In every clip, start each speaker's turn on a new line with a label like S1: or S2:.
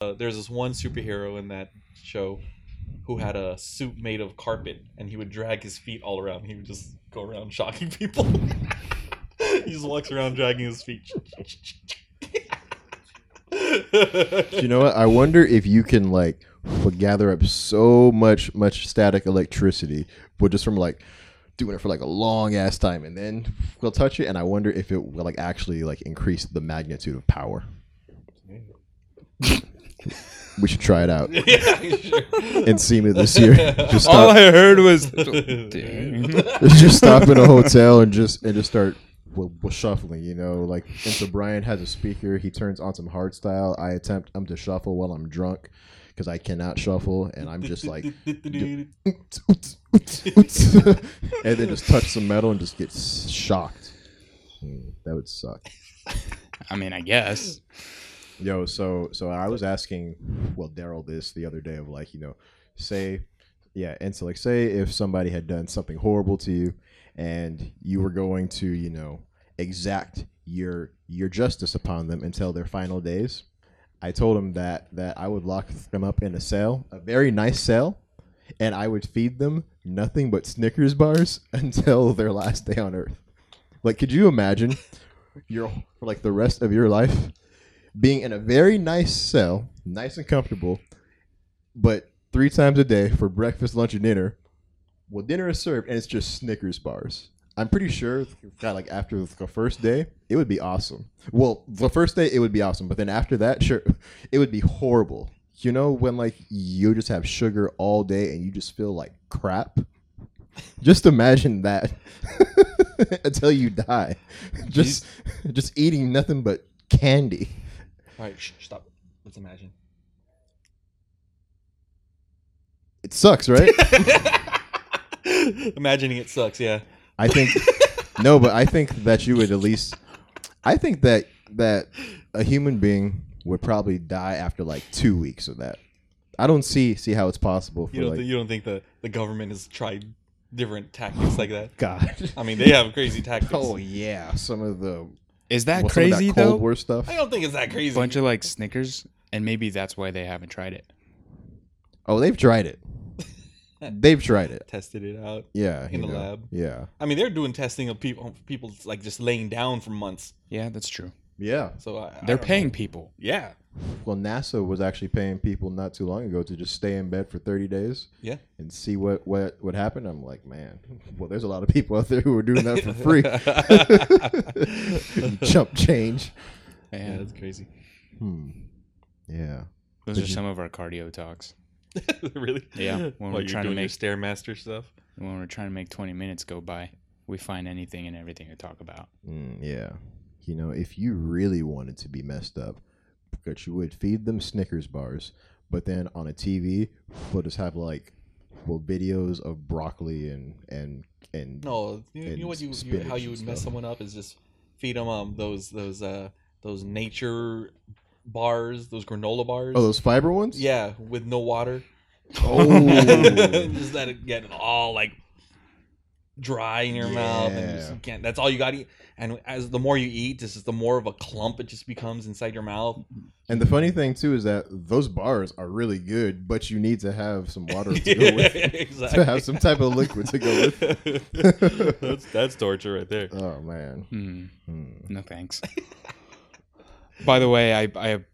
S1: uh, there's this one superhero in that show who had a suit made of carpet, and he would drag his feet all around. He would just go around shocking people. he just walks around dragging his feet.
S2: You know what? I wonder if you can like gather up so much much static electricity, but just from like doing it for like a long ass time, and then we'll touch it, and I wonder if it will like actually like increase the magnitude of power. we should try it out
S1: yeah, sure.
S2: in SEMA this year. Just
S3: All I heard was.
S2: Just stop in a hotel and just and just start well, well, shuffling. You know, like and so Brian has a speaker. He turns on some hard style. I attempt um to shuffle while I'm drunk because I cannot shuffle, and I'm just like. and then just touch some metal and just get shocked. Hmm, that would suck.
S3: I mean, I guess.
S2: Yo, so so I was asking, well, Daryl this the other day of like, you know, say, yeah, and so like, say if somebody had done something horrible to you, and you were going to, you know, exact your your justice upon them until their final days. I told him that that I would lock them up in a cell, a very nice cell, and I would feed them nothing but Snickers bars until their last day on Earth. Like, could you imagine your for like the rest of your life being in a very nice cell, nice and comfortable, but three times a day for breakfast, lunch, and dinner. Well, dinner is served, and it's just Snickers bars. I'm pretty sure, of like after the first day, it would be awesome. Well, the first day it would be awesome, but then after that, sure, it would be horrible. You know when like you just have sugar all day and you just feel like crap. Just imagine that until you die. Just just eating nothing but candy.
S1: All right, shh, stop. Let's imagine.
S2: It sucks, right?
S1: Imagining it sucks. Yeah.
S2: I think no, but I think that you would at least. I think that that a human being would probably die after like two weeks of that. I don't see see how it's possible for
S1: You don't.
S2: like
S1: thi- you don't think the the government has tried different tactics like that?
S2: God.
S1: I mean, they have crazy tactics.
S2: oh yeah, some of the
S3: Is that
S2: well, some of
S3: crazy
S2: that Cold
S3: though?
S2: War stuff.
S1: I don't think it's that crazy.
S3: bunch of like Snickers, and maybe that's why they haven't tried it.
S2: Oh, they've tried it. They've tried it.
S1: tested it out.
S2: Yeah,
S1: In
S2: you
S1: the
S2: know.
S1: lab.
S2: Yeah,
S1: I mean, they're doing testing of people, people like just laying down for months.
S3: Yeah, that's true.
S2: yeah.
S1: So I, I
S3: They're
S1: don't
S3: paying
S1: know.
S3: people.
S1: Yeah,
S2: Well, NASA was actually paying people not too long ago to just stay in bed for 30 days
S1: yeah.
S2: and see what what would happen. I'm like, man, well, there's a lot of people out there who are doing that for free. Chump change.
S1: Yeah,
S3: And
S1: that's crazy.
S2: Hmm. Yeah.
S3: those
S2: Did
S3: are
S2: you-
S3: some of our cardio talks.
S1: really?
S3: Yeah, when
S1: When
S3: we're trying to make-
S1: stairmaster stuff.
S3: When we're trying to make 20 minutes go by, we find anything and everything to talk about.
S2: Mm, yeah. You know, if you really wanted to be messed up, because you would feed them Snickers bars, but then on a TV, we'll just have like, well, videos of broccoli and and and
S1: No, you, you know what you, you how you would mess someone up is just feed them um those those uh those nature bars, those granola bars.
S2: oh those fiber ones.
S1: yeah, with no water.
S2: Oh.
S1: just let it get all like dry in your mouth, and just, you can't. That's all you got to eat. And as the more you eat, this is the more of a clump it just becomes inside your mouth.
S2: And the funny thing too is that those bars are really good, but you need to have some water to go with them,
S1: exactly.
S2: to have some type of liquid to go with. them.
S1: that's that's torture right there.
S2: oh man.
S3: Hmm.
S2: Hmm.
S3: No thanks. By the way, I, I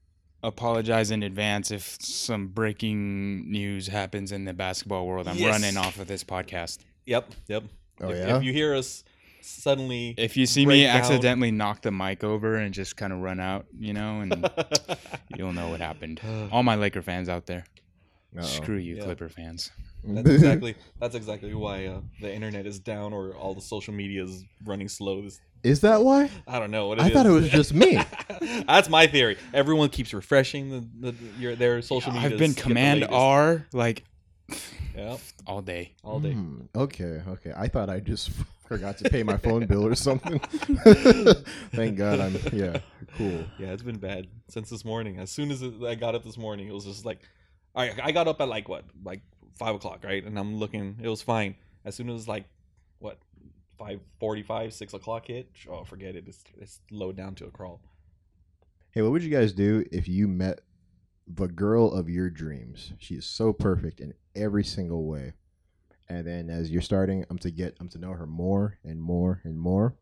S3: apologize in advance if some breaking news happens in the basketball world. I'm
S1: Yes.
S3: running off of this podcast.
S1: Yep, yep.
S2: Oh
S1: if,
S2: yeah.
S1: if you hear us suddenly,
S3: If you see me
S1: down.
S3: accidentally knock the mic over and just kind of run out, you know, and you'll know what happened. All my Laker fans out there,
S2: Uh-oh.
S3: screw you,
S1: Yeah.
S3: Clipper fans.
S1: that's exactly that's exactly why uh, the internet is down or all the social media is running slow. This,
S2: Is that why?
S1: I don't know what it
S2: I
S1: is.
S2: thought it was just me.
S1: That's my theory. Everyone keeps refreshing the, the your their social media.
S3: I've been Command. R like
S1: Yep,
S3: all day.
S1: all day.
S2: Hmm, okay, okay. I thought I just forgot to pay my phone bill or something. Thank God I'm yeah, cool.
S1: Yeah, it's been bad since this morning. As soon as it, I got up this morning, it was just like, I I got up at like what, like five o'clock, right? And I'm looking, it was fine. As soon as like, what, five forty-five, six o'clock hit, oh forget it. It's it's low down to a crawl.
S2: Hey, what would you guys do if you met the girl of your dreams. She is so perfect in every single way. And then as you're starting um, to get um, to know her more and more and more,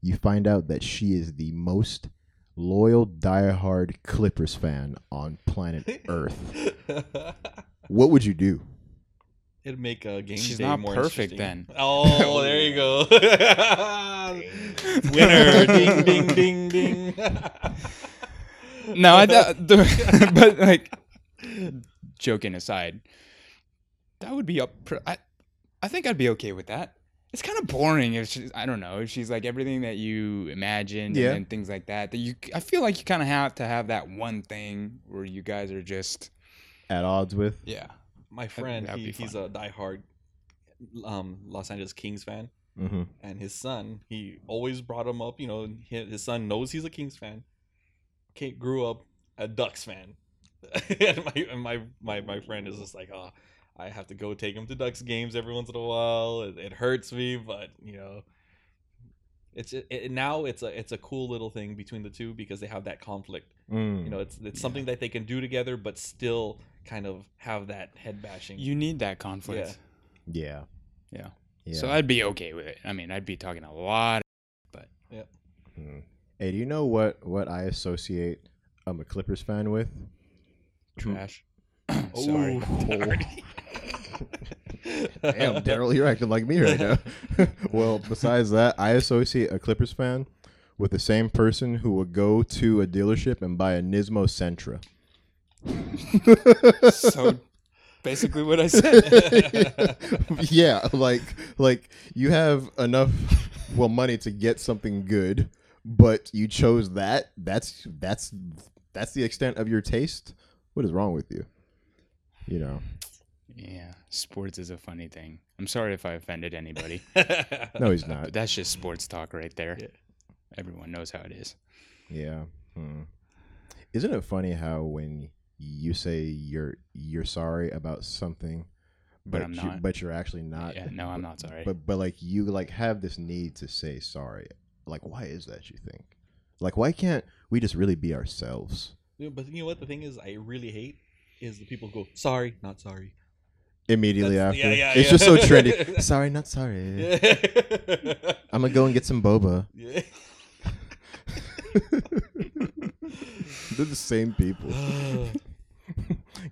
S2: you find out that she is the most loyal, diehard Clippers fan on planet Earth. What would you do?
S1: It'd make a game
S3: She's
S1: day
S3: not
S1: more
S3: perfect then.
S1: Oh, there you go. Winner. ding, ding, ding, ding.
S3: No, I th- the, but like joking aside, that would be up. pr- I, I think I'd be okay with that. It's kind of boring if she's. I don't know if she's like everything that you imagined
S2: Yeah.
S3: and, things like that. That you, I feel like you kind of have to have that one thing where you guys are just
S2: At odds with?
S3: yeah.
S1: My friend,
S3: that'd
S1: he, he's a diehard um, Los Angeles Kings fan.
S2: Mm-hmm.
S1: and his son he always brought him up you know his son knows he's a kings fan kate grew up a ducks fan and, my, and my my my friend is just like oh i have to go take him to ducks games every once in a while it, it hurts me but you know it's it, it- now it's a it's a cool little thing between the two because they have that conflict
S2: Mm.
S1: you know it's it's something that they can do together but still kind of have that head bashing
S3: You need that conflict.
S2: Yeah.
S3: Yeah.
S2: Yeah.
S3: So I'd be okay with it. I mean, I'd be talking a lot. But yeah.
S2: Mm. Hey, do you know what what I associate um, a Clippers fan with?
S3: Trash.
S1: Oh,
S3: Sorry.
S2: Damn, Daryl, you're acting like me right now. well, besides that, I associate a Clippers fan with the same person who would go to a dealership and buy a Nismo Sentra.
S3: so basically what I said.
S2: yeah, like like you have enough well money to get something good, but you chose that. That's that's that's the extent of your taste. What is wrong with you? You know.
S3: Yeah, sports is a funny thing. I'm sorry if I offended anybody,
S2: No, he's
S3: but
S2: not.
S3: that's just sports talk right there.
S1: Yeah.
S3: Everyone knows how it is.
S2: Yeah. Hmm. Isn't it funny how when you say you're you're sorry about something,
S3: But I'm
S2: you,
S3: not.
S2: but you're actually not.
S3: yeah, no, I'm not sorry.
S2: But but like you like have this need to say sorry. Like why is that? You think? Like why can't we just really be ourselves?
S1: Yeah, but you know what the thing is I really hate is the people who go sorry, not sorry.
S2: Immediately
S1: That's-
S2: after,
S1: yeah, yeah,
S2: it's
S1: yeah.
S2: just so trendy. sorry, not sorry. I'm gonna go and get some boba. They're the same people.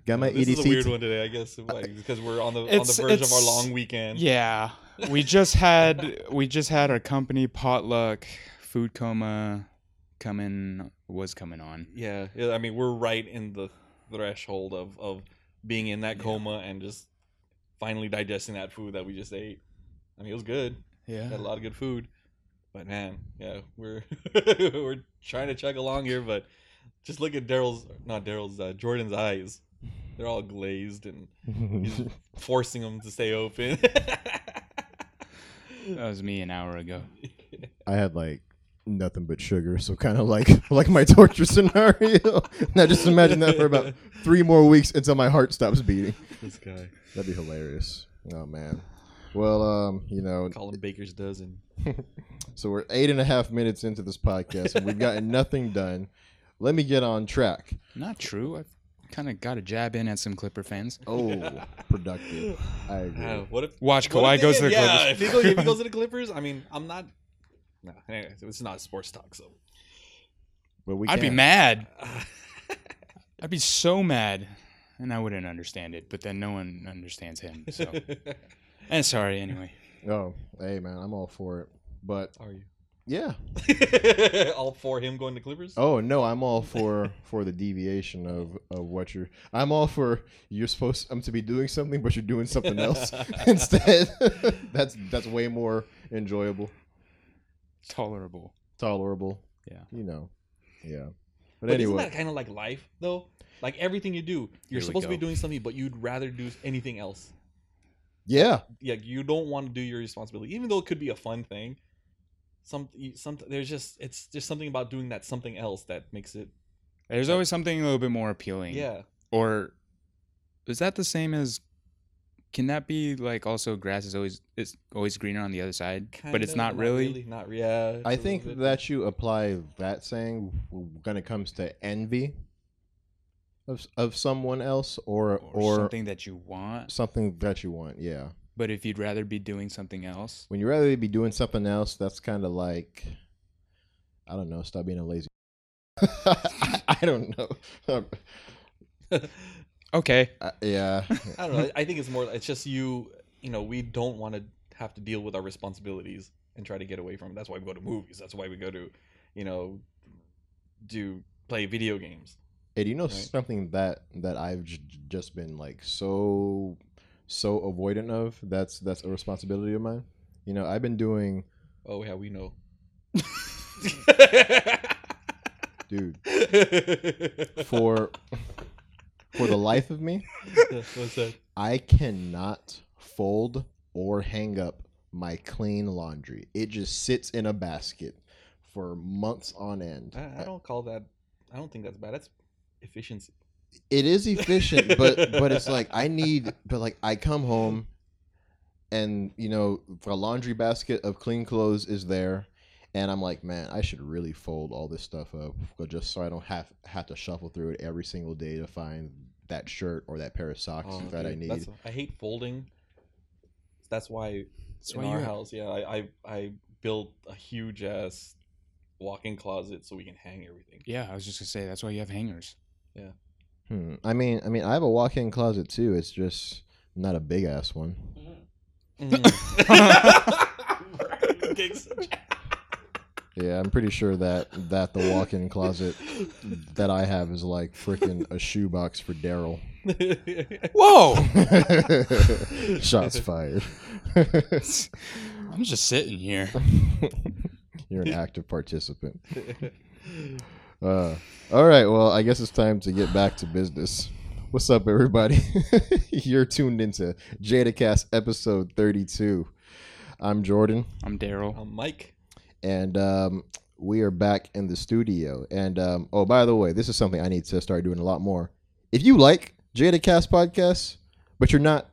S2: Got my E
S1: this is a
S2: EDC.
S1: weird one today, I guess, uh, why? because we're on the on the verge of our long weekend.
S3: yeah, we just had we just had our company potluck food coma coming was coming on.
S1: Yeah, yeah, I mean, we're right in the threshold of of being in that
S3: Yeah.
S1: coma and just finally digesting that food that we just ate. I mean, it was good.
S3: Yeah.
S1: Had a lot of good food, but man, yeah, we're we're trying to chug along here, but just look at Daryl's, not Daryl's, uh, Jordan's eyes. They're all glazed and he's forcing them to stay open.
S3: That was me an hour ago.
S2: I had like nothing but sugar, so kind of like like my torture scenario. now just imagine that for about three more weeks until my heart stops beating.
S1: this guy,
S2: That'd be hilarious. Oh man. Well, um, you know,
S1: call him Baker's dozen.
S2: so we're eight and a half minutes into this podcast, and we've gotten nothing done. Let me get on track.
S3: Not true. I've kind of got a jab in at some Clipper fans.
S2: Oh, productive. I agree.
S1: Uh, what if
S3: Watch
S1: what
S3: Kawhi
S1: if
S3: goes
S1: they-
S3: to the
S1: yeah,
S3: Clippers.
S1: if he, goes, if he goes to the Clippers, I mean, I'm not. No, anyway, it's not sports talk, so.
S2: But we
S3: I'd be
S2: can't-
S3: mad. I'd be so mad, and I wouldn't understand it. But then no one understands him. So, and sorry anyway.
S2: Oh, hey man, I'm all for it. But
S1: Are you
S2: yeah.
S1: all for him going to Clippers?
S2: Oh no, I'm all for for the deviation of of what you're. I'm all for you're supposed um, to be doing something, but you're doing something else instead. that's that's way more enjoyable,
S3: Tolerable.
S2: tolerable.
S3: Yeah.
S2: you know, yeah. But,
S1: But isn't that kind of like life, though? Like everything you do, you're
S3: Here we
S1: supposed to be doing something, but you'd rather do anything else.
S2: yeah,
S1: Yeah, you don't want to do your responsibility, even though it could be a fun thing. Some, some, there's just it's just something about doing that something else that makes it.
S3: There's always something a little bit more appealing.
S1: Yeah,
S3: Or is that the same as? Can that be like also grass is always it's always greener on the other side, but it's
S1: kinda,
S3: not really.
S1: not yeah. it's
S2: I
S1: a little
S2: think that you apply that saying when it comes to envy. of of someone else or
S3: or,
S2: or,
S3: something that you want.
S2: something that you want. Yeah.
S3: But if you'd rather be doing something else,
S2: When you rather be doing something else, that's kind of like I don't know. Stop being a lazy. I, I don't know.
S3: okay.
S2: Uh, yeah.
S1: I don't know. I think it's more. It's just you. You know, we don't want to have to deal with our responsibilities and try to get away from. it. That's why we go to movies. That's why we go to, you know, do play video games.
S2: Hey, do you know
S1: Right.
S2: something that that I've j- just been like so so avoidant of? That's that's a responsibility of mine. You know, I've been doing,
S1: Oh yeah, we know.
S2: dude, for for the life of me,
S1: What's that?
S2: I cannot fold or hang up my clean laundry. It just sits in a basket for months on end.
S1: I, I don't call that. I don't think that's bad. That's efficiency.
S2: It is efficient but but it's like i need but like i come home and you know a laundry basket of clean clothes is there and i'm like man i should really fold all this stuff up just so i don't have have to shuffle through it every single day to find that shirt or that pair of socks
S1: Oh,
S2: that i need
S1: I hate folding. That's why
S3: That's
S1: in
S3: why
S1: our
S3: you
S1: house, yeah, I, I I built a huge ass walk-in closet so we can hang everything.
S3: Yeah, I was just gonna say that's why you have hangers.
S2: Hmm. i mean i mean i have a walk-in closet too it's just not a big ass one yeah i'm pretty sure that that the walk-in closet that i have is like freaking a shoebox for daryl
S3: Whoa!
S2: Shots fired.
S3: I'm just sitting here.
S2: You're an active participant. Uh, all right. Well, I guess it's time to get back to business. What's up, everybody? You're tuned into JadaCast episode 32. I'm Jordan,
S3: I'm Daryl.
S1: I'm Mike.
S2: and um, we are back in the studio. And um, oh, by the way, this is something I need to start doing a lot more. If you like JadaCast podcasts, but you're not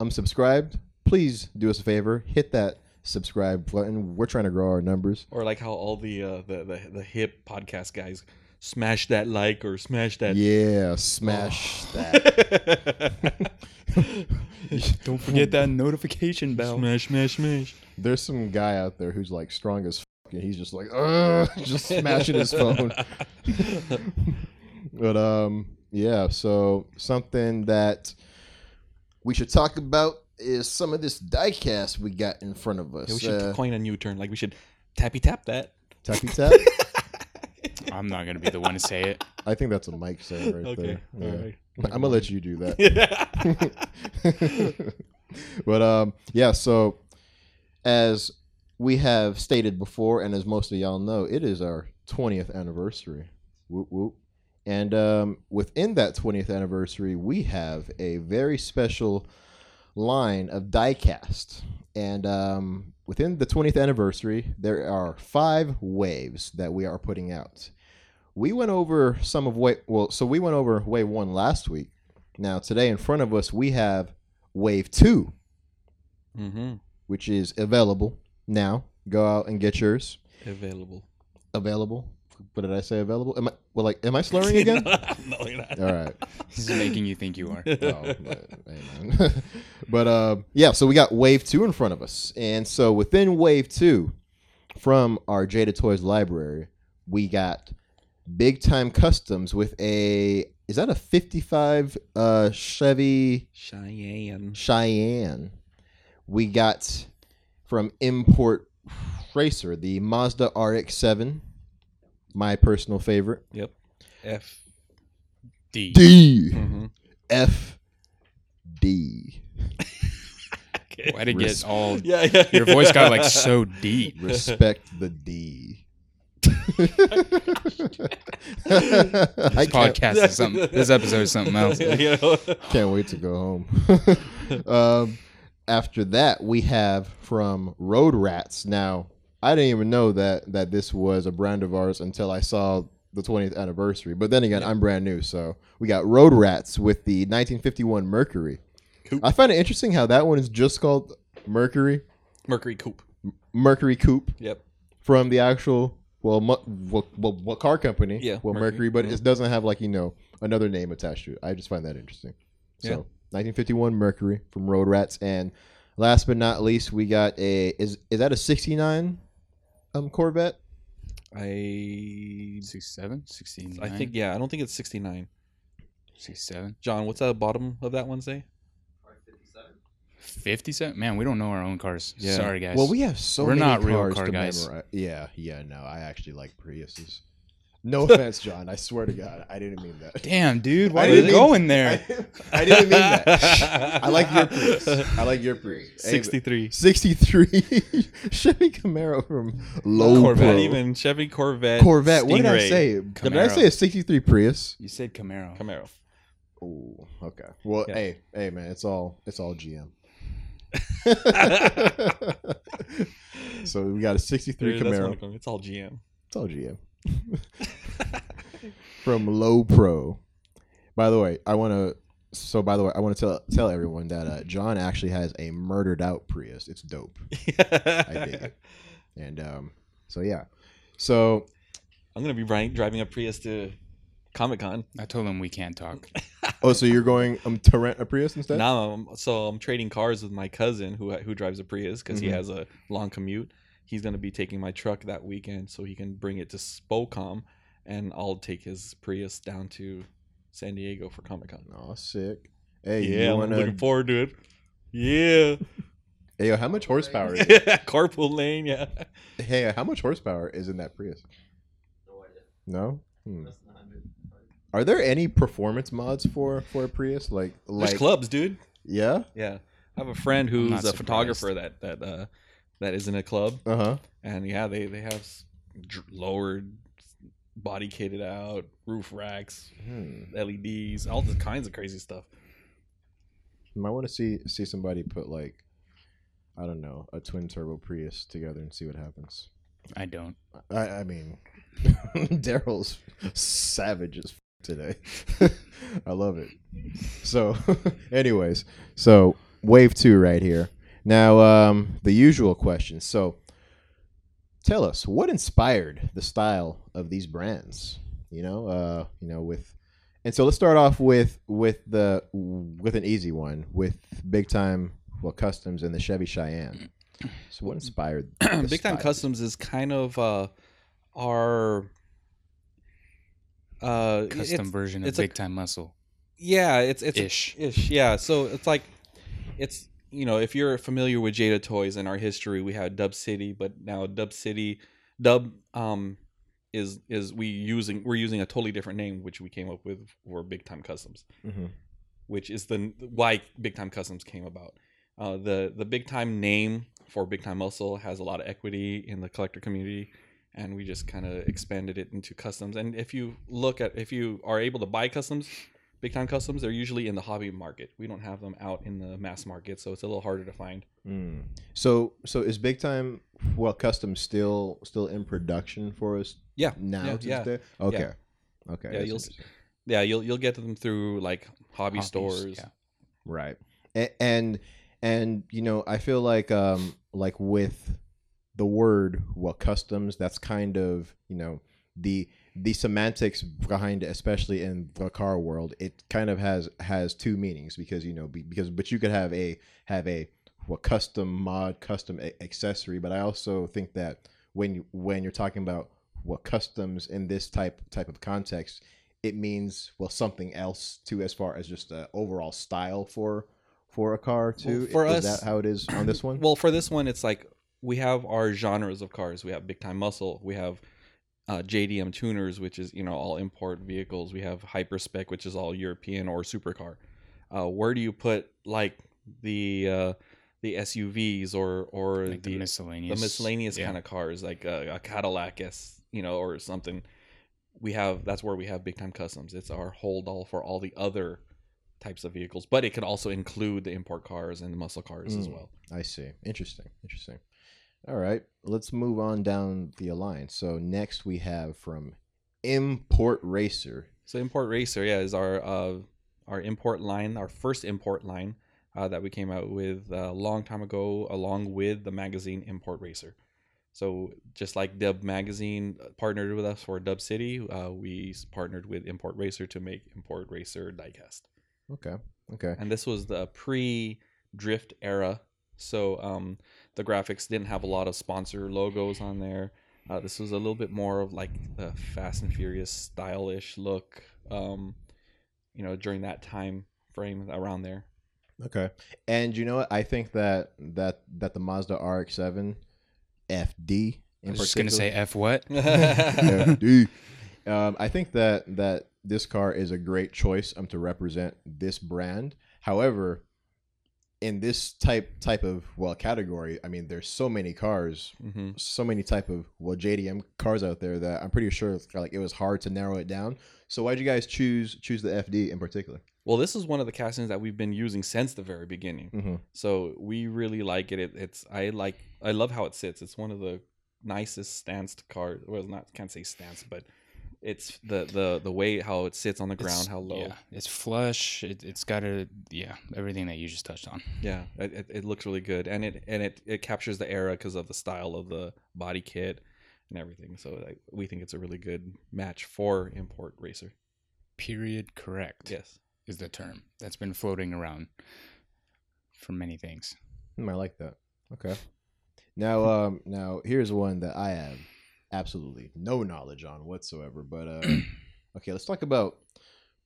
S2: um subscribed, please do us a favor, hit that subscribe button. We're trying to grow our numbers.
S1: Or like how all the uh, the, the the hip podcast guys smash that like or smash that.
S2: Yeah, smash that.
S3: Don't forget that notification bell.
S1: Smash, smash, smash.
S2: There's some guy out there who's like strong as fuck, and he's just like, Ugh, just smashing his phone. but um, yeah. So something that we should talk about is some of this diecast we got in front of us.
S1: Yeah, we should
S2: Uh,
S1: coin a new term. Like we should tappy tap that.
S2: tappy tap.
S3: I'm not gonna be the one to say it.
S2: I think that's a mic saying right
S1: Okay,
S2: there. Yeah.
S1: alright.
S2: I'm gonna let you do that. but um, yeah. So as we have stated before, and as most of y'all know, it is our 20th anniversary. Whoop whoop. And um, within that 20th anniversary, we have a very special line of diecast. And um, within the 20th anniversary, there are five waves that we are putting out. We went over some of wave well, so we went over wave one last week. Now today in front of us we have wave two,
S1: mm-hmm.
S2: which is available now. Go out and get yours.
S1: Available.
S2: Available. What did I say? Available? Am I well? Like, am I slurring again?
S1: no, you're not.
S2: All right.
S3: This is making you think you are.
S2: Oh, but, hey, but uh, yeah, so we got wave two in front of us, and so within wave two, from our Jada Toys library, we got big time customs with a is that a 55 uh Chevy
S1: Cheyenne.
S2: Cheyenne. We got from Import Racer the Mazda RX-7, my personal favorite.
S1: Yep. F.
S3: D.
S2: D
S1: Mm-hmm.
S2: F D.
S1: Okay.
S3: Why did
S2: Res-
S3: get all?
S1: Yeah, yeah.
S3: Your voice got like so deep.
S2: Respect the D.
S3: This podcast is something. This episode is something else.
S1: Yeah, you know?
S2: Can't wait to go home. um, after that, we have from Road Rats. Now, I didn't even know that that this was a brand of ours until I saw the 20th anniversary. But then again, I'm brand new, so we got Road Rats with the 1951 Mercury.
S1: Coupe.
S2: I find it interesting how that one is just called Mercury,
S1: Mercury Coupe.
S2: Mercury Coupe
S1: Yep.
S2: from the actual well, mu- what, what, what car company?
S1: Yeah,
S2: well,
S1: Mercury,
S2: Mercury, but it doesn't have like you know another name attached to it. I just find that interesting. So,
S1: Yeah.
S2: 1951 Mercury from Road Rats, and last but not least, we got a is is that a 69 um Corvette?
S1: I
S3: 67, 69.
S1: I think yeah. I don't think it's 69.
S3: 67.
S1: John, what's at the bottom of that one say?
S3: fifty seven. Fifty seven. Man, we don't know our own cars.
S1: Yeah.
S3: Sorry, guys.
S2: Well, we have so
S3: We're
S2: many
S3: not real
S2: cars
S3: car
S2: to
S3: guys.
S2: memorize. Yeah, yeah, no, I actually like Priuses. No offense, John. I swear to God, I didn't mean that.
S3: Damn, dude. Why
S2: I
S3: are you
S2: didn't mean-
S3: going there?
S2: I, I didn't mean that. I like your Prius. I like your Prius.
S1: 63.
S2: 63 Chevy Camaro from Low
S3: Corvette.
S2: Pro.
S1: Even Chevy Corvette.
S2: Corvette. What did I
S1: Stingray,
S2: say? Did I say a 63 Prius?
S3: You said Camaro.
S1: Camaro.
S2: Oh, okay. Well,
S1: Yeah.
S2: hey, hey, man, it's all it's all GM. so we got a 63
S1: Dude,
S2: Camaro.
S1: one of them. It's all GM.
S2: It's all GM. From Low Pro. By the way, I want to. So, by the way, I want to tell tell everyone that uh, John actually has a murdered out Prius. It's dope,
S1: I
S2: dig it. and um, so yeah. So
S1: I'm gonna be ri- driving a Prius to Comic Con.
S3: I told him we can't talk.
S2: oh, so you're going um to rent a Prius instead?
S1: Now, I'm, so I'm trading cars with my cousin who who drives a Prius because he
S2: Mhm.
S1: has a long commute. He's gonna be taking my truck that weekend, so he can bring it to Spocom, and I'll take his Prius down to San Diego for Comic Con.
S2: Oh, sick. Hey,
S1: yeah,
S2: you
S1: I'm
S2: wanna?
S1: looking forward to it. Yeah,
S2: Hey, yo, how much horsepower? Is it?
S1: carpool lane. Yeah,
S2: Hey, how much horsepower is in that Prius? No. Idea. No? Hmm. Are there any performance mods for for a Prius? Like,
S1: there's clubs, dude.
S2: yeah.
S1: Yeah, I have a friend who's a
S3: surprised.
S1: photographer that that uh, that is in a club,
S2: Uh huh.
S1: and yeah, they they have dr- lowered, body kitted out, roof racks,
S2: Hmm.
S1: LEDs, all the kinds of crazy stuff.
S2: You Might want to see see somebody put like, I don't know, a twin turbo Prius together and see what happens.
S3: I don't.
S2: I I mean, Daryl's savage as f- today. I love it. So, anyways, so wave two right here. Now, um, the usual question. So, tell us what inspired the style of these brands. You know, uh, you know, with, and so let's start off with with the with an easy one with big time well customs and the Chevy Cheyenne. So, what inspired the
S1: Big Time? Customs is kind of uh, our uh,
S3: Custom
S1: it's-
S3: version of
S1: it's a-
S3: Big Time Muscle.
S1: Yeah, it's it's
S3: Ish.
S1: ish. Yeah, so it's like it's you know if you're familiar with Jada Toys and our history, we had Dub City, but now Dub City, Dub um is is we using we're using a totally different name which we came up with for Big Time Customs,
S2: Mhm.
S1: which is the why Big Time Customs came about. Uh, the the Big Time name for Big Time Muscle has a lot of equity in the collector community. And we just kind of expanded it into customs. And if you look at, if you are able to buy customs, big time customs they're usually in the hobby market we don't have them out in the mass market so it's a little harder to find
S2: Mm. So so is big time well custom still still in production for us
S1: yeah
S2: now
S1: yeah, yeah.
S2: this day? Okay. Okay.
S1: Yeah, you'll yeah you'll you'll get them through like hobby
S3: Hobbies,
S1: stores
S3: yeah.
S2: right. And, and and you know, I feel like um like with the word well customs that's kind of, you know, the the semantics behind it especially in the car world it kind of has has two meanings because you know because but you could have a have a what custom mod custom a- accessory but i also think that when you when you're talking about what customs in this type type of context it means well something else too as far as just the overall style for for a car too.
S1: Well, for
S2: is
S1: us-
S2: that how it is on this one?
S1: well for this one it's like we have our genres of cars. We have big time muscle. We have uh, jdm tuners which is you know all import vehicles we have hyperspec which is all european or supercar uh, where do you put like the uh, the suvs or or
S3: Like the,
S1: the
S3: miscellaneous.
S1: the miscellaneous
S3: yeah.
S1: kind of cars like a, a Cadillac S, you know, or something. We have that's where we have big time customs. It's our hold all for all the other types of vehicles, but it could also include the import cars and the muscle cars as
S2: Mm.
S1: well.
S2: I see. Interesting. Interesting. All right. Let's move on down the alliance. So next we have from Import Racer.
S1: So import racer, yeah, is our uh, our import line, our first import line uh, that we came out with a long time ago, along with the magazine Import Racer. So just like Dub Magazine partnered with us for Dub City, uh, we partnered with Import Racer to make Import Racer diecast.
S2: Okay. Okay.
S1: And this was the pre drift era. So um, the graphics didn't have a lot of sponsor logos on there. Uh, this was a little bit more of like the Fast and Furious stylish look, um, you know, during that time frame around there.
S2: Okay. And you know what? I think that that that the Mazda RX-7 FD
S3: I
S2: in
S3: was just gonna say F what?
S2: FD. Um, I think that that this car is a great choice um to represent this brand. However, in this type type of well category, I mean, there's so many cars,
S1: hmm
S2: so many type of well JDM cars out there that I'm pretty sure like it was hard to narrow it down. So why'd you guys choose choose the FD in particular?
S1: Well, this is one of the castings that we've been using since the very beginning.
S2: Mm-hmm.
S1: So we really like it. it. It's I like I love how it sits. It's one of the nicest stanced cars. Well, not can't say stance, but it's the the the way how it sits on the ground,
S3: It's-
S1: how low.
S3: Yeah, it's flush. It, it's got a yeah everything that you just touched on.
S1: Yeah, it, it, it looks really good, and it and it it captures the era because of the style of the body kit and everything. So like, we think it's a really good match for import racer.
S3: Period. Correct.
S1: Yes.
S3: is the term that's been floating around for many things.
S2: Hmm, I like that. Okay. Now, um, now here's one that I have absolutely no knowledge on whatsoever. But uh, okay, let's talk about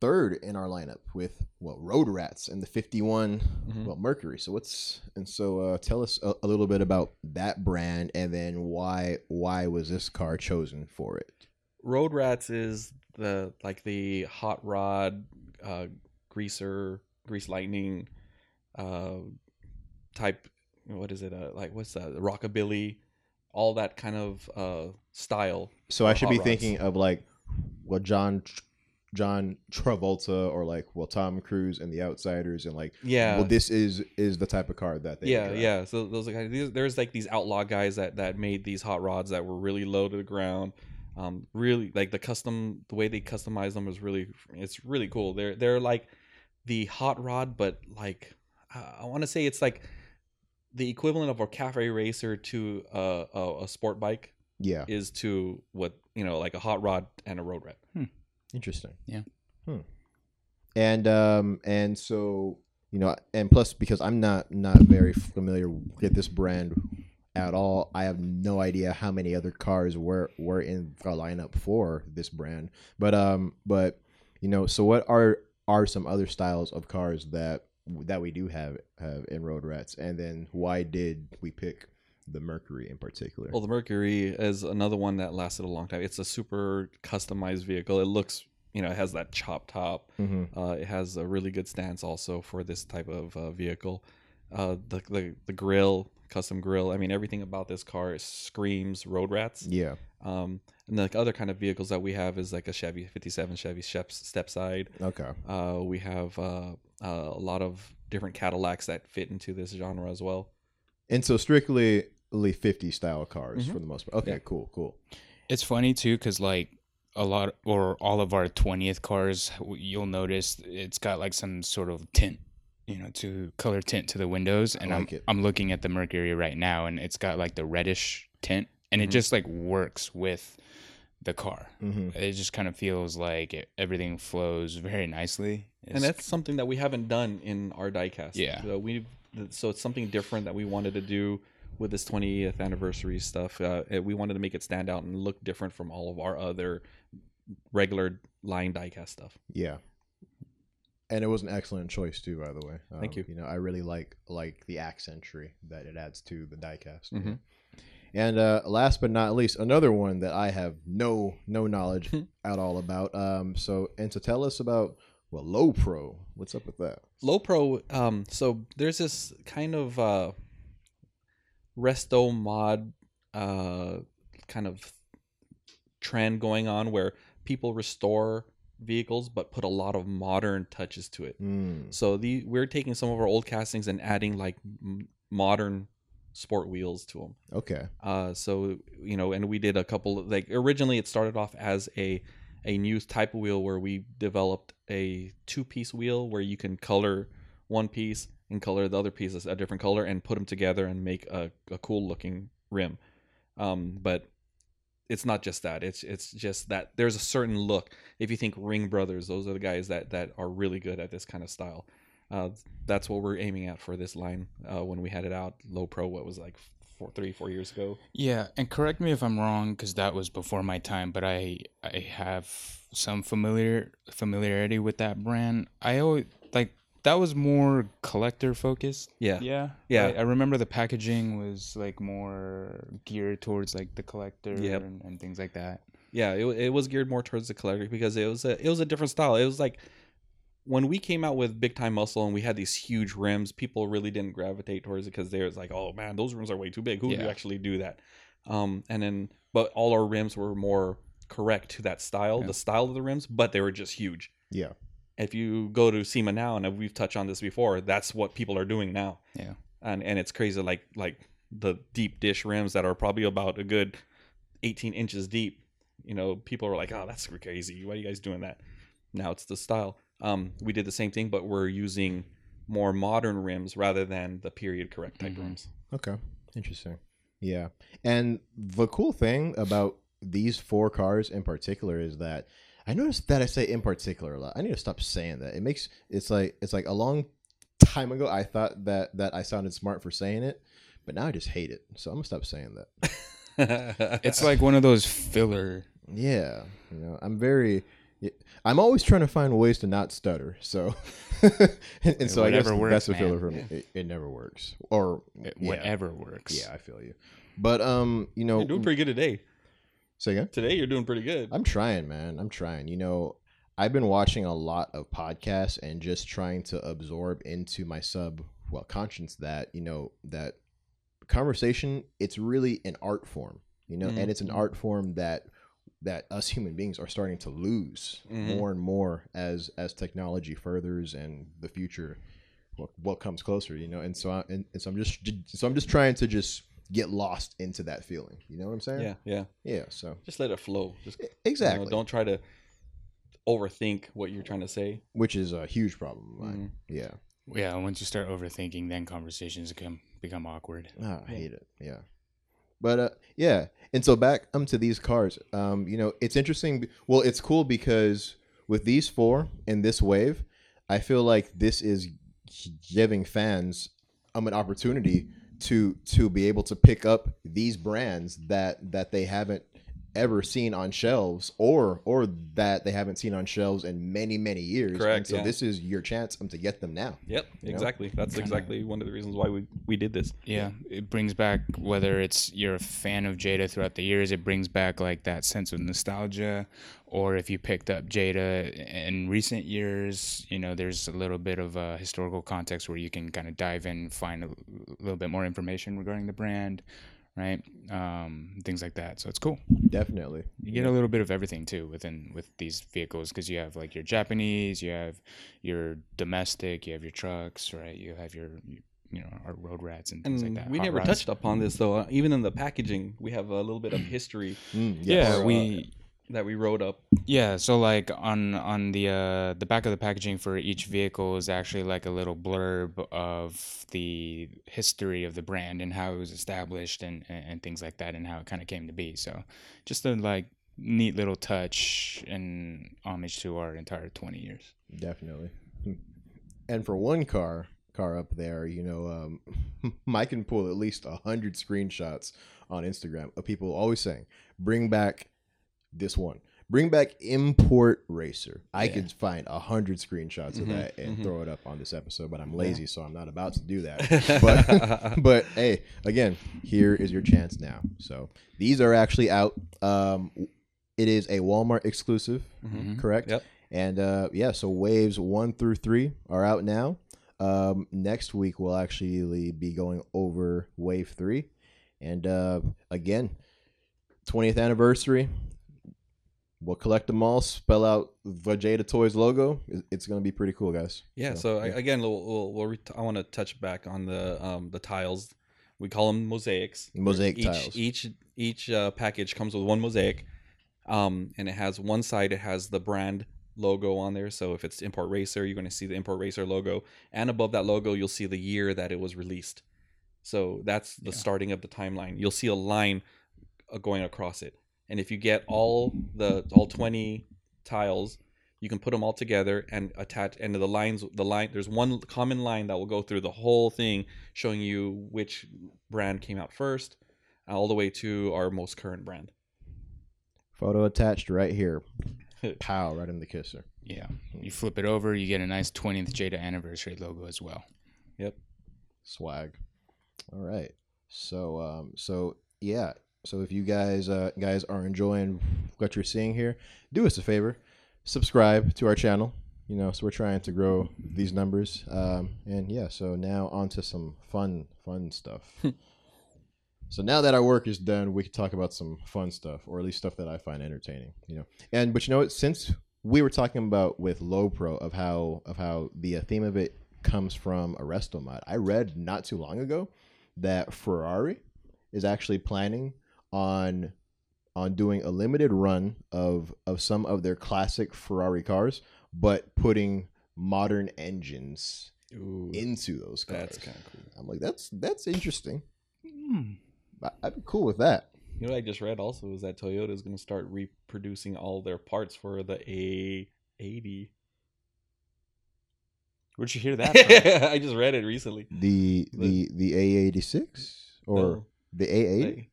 S2: third in our lineup with well, Road Rats and the 51
S1: Mhm.
S2: well Mercury. So what's and so uh, tell us a, a little bit about that brand and then why why was this car chosen for it?
S1: Road Rats is the like the hot rod, uh, greaser, grease lightning, uh, type. What is it? Uh, like what's that? Rockabilly, all that kind of uh style.
S2: So I should be
S1: rods.
S2: thinking of like well John John Travolta or like well Tom Cruise and the Outsiders and like
S1: Yeah.
S2: well this is is the type of car that they
S1: yeah, yeah. So those of, these, there's like these outlaw guys that that made these hot rods that were really low to the ground. Um, really like the custom, the way they customize them was really, it's really cool. They're they're like the hot rod, but like I want to say it's like the equivalent of a cafe racer to a, a, a sport bike
S2: yeah
S1: is to what you know like a hot rod and a road rat.
S2: interesting
S3: Yeah.
S2: hmm. and um and so you know and plus because I'm not not very familiar with this brand at all I have no idea how many other cars were were in the lineup for this brand but um but you know so what are are some other styles of cars that that we do have have in road rats and then why did we pick the mercury in particular
S1: Well, the Mercury is another one that lasted a long time. It's a super customized vehicle. It looks, you know, it has that chop top.
S2: hmm
S1: Uh, it has a really good stance also for this type of uh, vehicle. Uh, the, the the grill, custom grill. I mean, everything about this car screams road rats.
S2: yeah
S1: Um, and the other kind of vehicles that we have is like a Chevy 57 Chevy step step side.
S2: okay
S1: Uh, we have uh, uh, a lot of different Cadillacs that fit into this genre as well.
S2: And so strictly 50 style cars
S1: Mhm.
S2: for the most part. Okay,
S1: Yeah.
S2: cool, cool.
S3: It's funny too because like a lot or all of our twentieth cars, you'll notice it's got like some sort of tint, you know, to color tint to the windows. And
S2: like
S3: I'm
S2: it.
S3: I'm looking at the Mercury right now, and it's got like the reddish tint, and
S1: Mhm.
S3: it just like works with the car.
S2: hmm
S3: It just kind of feels like it, everything flows very nicely.
S1: and that's something that we haven't done in our diecast.
S3: Yeah.
S1: so we so it's something different that we wanted to do with this 20th anniversary stuff. Uh, we wanted to make it stand out and look different from all of our other regular line diecast stuff.
S2: Yeah. And it was an excellent choice too, by the way.
S1: Thank
S2: Um,
S1: you.
S2: You know, I really like like the accentry that it adds to the diecast.
S1: Mhm.
S2: And uh, last but not least, another one that I have no no knowledge at all about. Um, so and to tell us about well, Low Pro. What's up with that?
S1: Low Pro, um, so there's this kind of uh, resto mod uh, kind of trend going on where people restore vehicles but put a lot of modern touches to it.
S2: Mm.
S1: So the we're taking some of our old castings and adding like m- modern sport wheels to them.
S2: Okay.
S1: Uh, so you know, and we did a couple. Like originally, it started off as a a new type of wheel where we developed a two piece wheel where you can color one piece and color the other piece a different color and put them together and make a, a cool looking rim. Um, but it's not just that. It's it's just that there's a certain look. If you think Ring Brothers, those are the guys that that are really good at this kind of style. Uh, that's what we're aiming at for this line. Uh, when we had it out, Low Pro, what was it, like four, three, four years ago.
S3: Yeah, and correct me if I'm wrong, because that was before my time. But I I have some familiar familiarity with that brand. I always like that was more collector focused.
S1: Yeah,
S3: Yeah,
S1: Yeah.
S3: I, I remember the packaging was like more geared towards like the collector
S1: Yep.
S3: and, and things like that.
S1: yeah. It, it was geared more towards the collector because it was a it was a different style. It was like when we came out with Big Time Muscle and we had these huge rims, people really didn't gravitate towards it because they was like, oh man, those rims are way too big. Who would
S3: Yeah.
S1: actually do that? Um, and then but all our rims were more correct to that style,
S3: Yeah.
S1: the style of the rims, but they were just huge.
S2: Yeah.
S1: if you go to SEMA now, and we've touched on this before, that's what people are doing now.
S3: Yeah.
S1: And and it's crazy, like like the deep dish rims that are probably about a good 18 inches deep. You know, people are like, oh, that's crazy. Why are you guys doing that? Now it's the style. Um, we did the same thing, but we're using more modern rims rather than the period correct type
S3: Mhm.
S1: rims.
S2: Okay. Interesting. Yeah. And the cool thing about these four cars in particular is that I noticed that I say in particular a lot. I need to stop saying that. It makes it's like it's like a long time ago I thought that that I sounded smart for saying it, but now I just hate it. So I'm gonna stop saying that.
S3: It's like one of those filler.
S2: Yeah. You know, I'm very I'm always trying to find ways to not stutter. So and, and so I guess
S3: Whatever works,
S2: that's the filler for me. It, it never works. Or
S3: It-
S2: yeah.
S3: Whatever works.
S2: Yeah, I feel you. But um, you know,
S1: You're doing pretty good today.
S2: say again.
S1: Today you're doing pretty good.
S2: I'm trying, man. I'm trying. You know, I've been watching a lot of podcasts and just trying to absorb into my sub well conscience that you know that conversation. It's really an art form, you know, and it's an
S1: Mhm.
S2: art form that that us human beings are starting to lose
S1: Mhm.
S2: more and more as as technology furthers and the future what, what comes closer you know and so I, and, and so i'm just so i'm just trying to just get lost into that feeling you know what i'm saying
S1: yeah, yeah.
S2: yeah so
S1: Just let it flow. Just you know,
S2: exactly
S1: don't try to overthink what you're trying to say.
S2: which is a huge problem of mine.
S1: Mhm.
S2: Yeah,
S3: Yeah, once you start overthinking, then conversations become become awkward.
S2: Ah, I
S1: Yeah.
S2: hate it. Yeah, but uh, yeah, and so back um to these cars. Um, you know, it's interesting. Well, it's cool because with these four in this wave, I feel like this is giving fans um an opportunity to to be able to pick up these brands that that they haven't ever seen on shelves or or that they haven't seen on shelves in many many years and
S1: Correct,
S2: so
S1: yeah.
S2: this is your chance um, to get them now
S1: Yep,
S2: You know?
S1: exactly. That's
S3: Kinda-
S1: exactly one of the reasons why we, we did this.
S3: Yeah, it brings back whether it's you're a fan of Jada throughout the years, it brings back like that sense of nostalgia, or if you picked up Jada in recent years, you know, there's a little bit of a historical context where you can kind of dive in, find a little bit more information regarding the brand, right? Um, things like that. So it's cool.
S2: definitely
S3: You get a little bit of everything too within with these vehicles because you have like your Japanese, you have your domestic, you have your trucks, right? You have your you, you know our road rats and things
S1: And
S3: like that.
S1: we
S3: hot
S1: never
S3: rods.
S1: touched upon this though. Uh, even in the packaging, we have a little bit of history
S2: Mm,
S3: Yeah,
S1: Or, uh,
S3: we
S1: that we wrote up.
S3: yeah. So like on on the uh the back of the packaging for each vehicle is actually like a little blurb of the history of the brand and how it was established and and, and things like that and how it kind of came to be. So just a like neat little touch and homage to our entire 20 years.
S2: definitely and for one car car up there you know um mike can pull at least a hundred screenshots on instagram of people always saying bring back this one bring back import racer i
S1: Yeah.
S2: could find a hundred screenshots of
S1: Mhm,
S2: that and
S1: mhm.
S2: throw it up on this episode but i'm lazy so i'm not about to do that but but hey, again, here is your chance now. So these are actually out. Um, it is a Walmart exclusive,
S1: Mhm.
S2: correct?
S1: Yep.
S2: And uh, yeah, so waves one through three are out now. Um, next week we'll actually be going over wave three, and uh, again, 20th anniversary. We'll collect them all. Spell out the Toys logo. It's gonna be pretty cool, guys.
S1: Yeah.
S2: So,
S1: So, I again, we'll, we'll, we'll I want to touch back on the um the tiles. We call them mosaics.
S2: Mosaic
S1: each,
S2: tiles.
S1: Each each uh, package comes with one mosaic, um, and it has one side. It has the brand logo on there. So if it's Import Racer, you're going to see the Import Racer logo, and above that logo, you'll see the year that it was released. So that's the
S3: Yeah.
S1: starting of the timeline. You'll see a line uh, going across it. And if you get all the all 20 tiles, you can put them all together and attach and the lines the line there's one common line that will go through the whole thing showing you which brand came out first all the way to our most current brand.
S2: Photo attached right here. Pow, right in the kisser.
S3: Yeah. You flip it over, you get a nice 20th Jada anniversary logo as well.
S1: Yep.
S2: Swag. All right. So um so yeah. So if you guys uh guys are enjoying what you're seeing here, do us a favor. Subscribe to our channel. You know, so we're trying to grow these numbers. Um and yeah, so now on to some fun fun stuff. so now that our work is done, we can talk about some fun stuff, or at least stuff that I find entertaining, you know. And but you know what, since we were talking about with low pro of how of how the uh, theme of it comes from a resto mod. I read not too long ago that Ferrari is actually planning on on doing a limited run of of some of their classic Ferrari cars, but putting modern engines
S1: Ooh,
S2: into those cars.
S1: that's kind of cool.
S2: I'm like, that's that's interesting.
S3: Hmm.
S2: I, I'd be cool with that.
S1: You know what I just read also is that Toyota is going to start reproducing all their parts for the A80.
S3: Where'd you hear that from?
S1: I just read it recently.
S2: The the the A86 or
S1: No,
S2: the A80.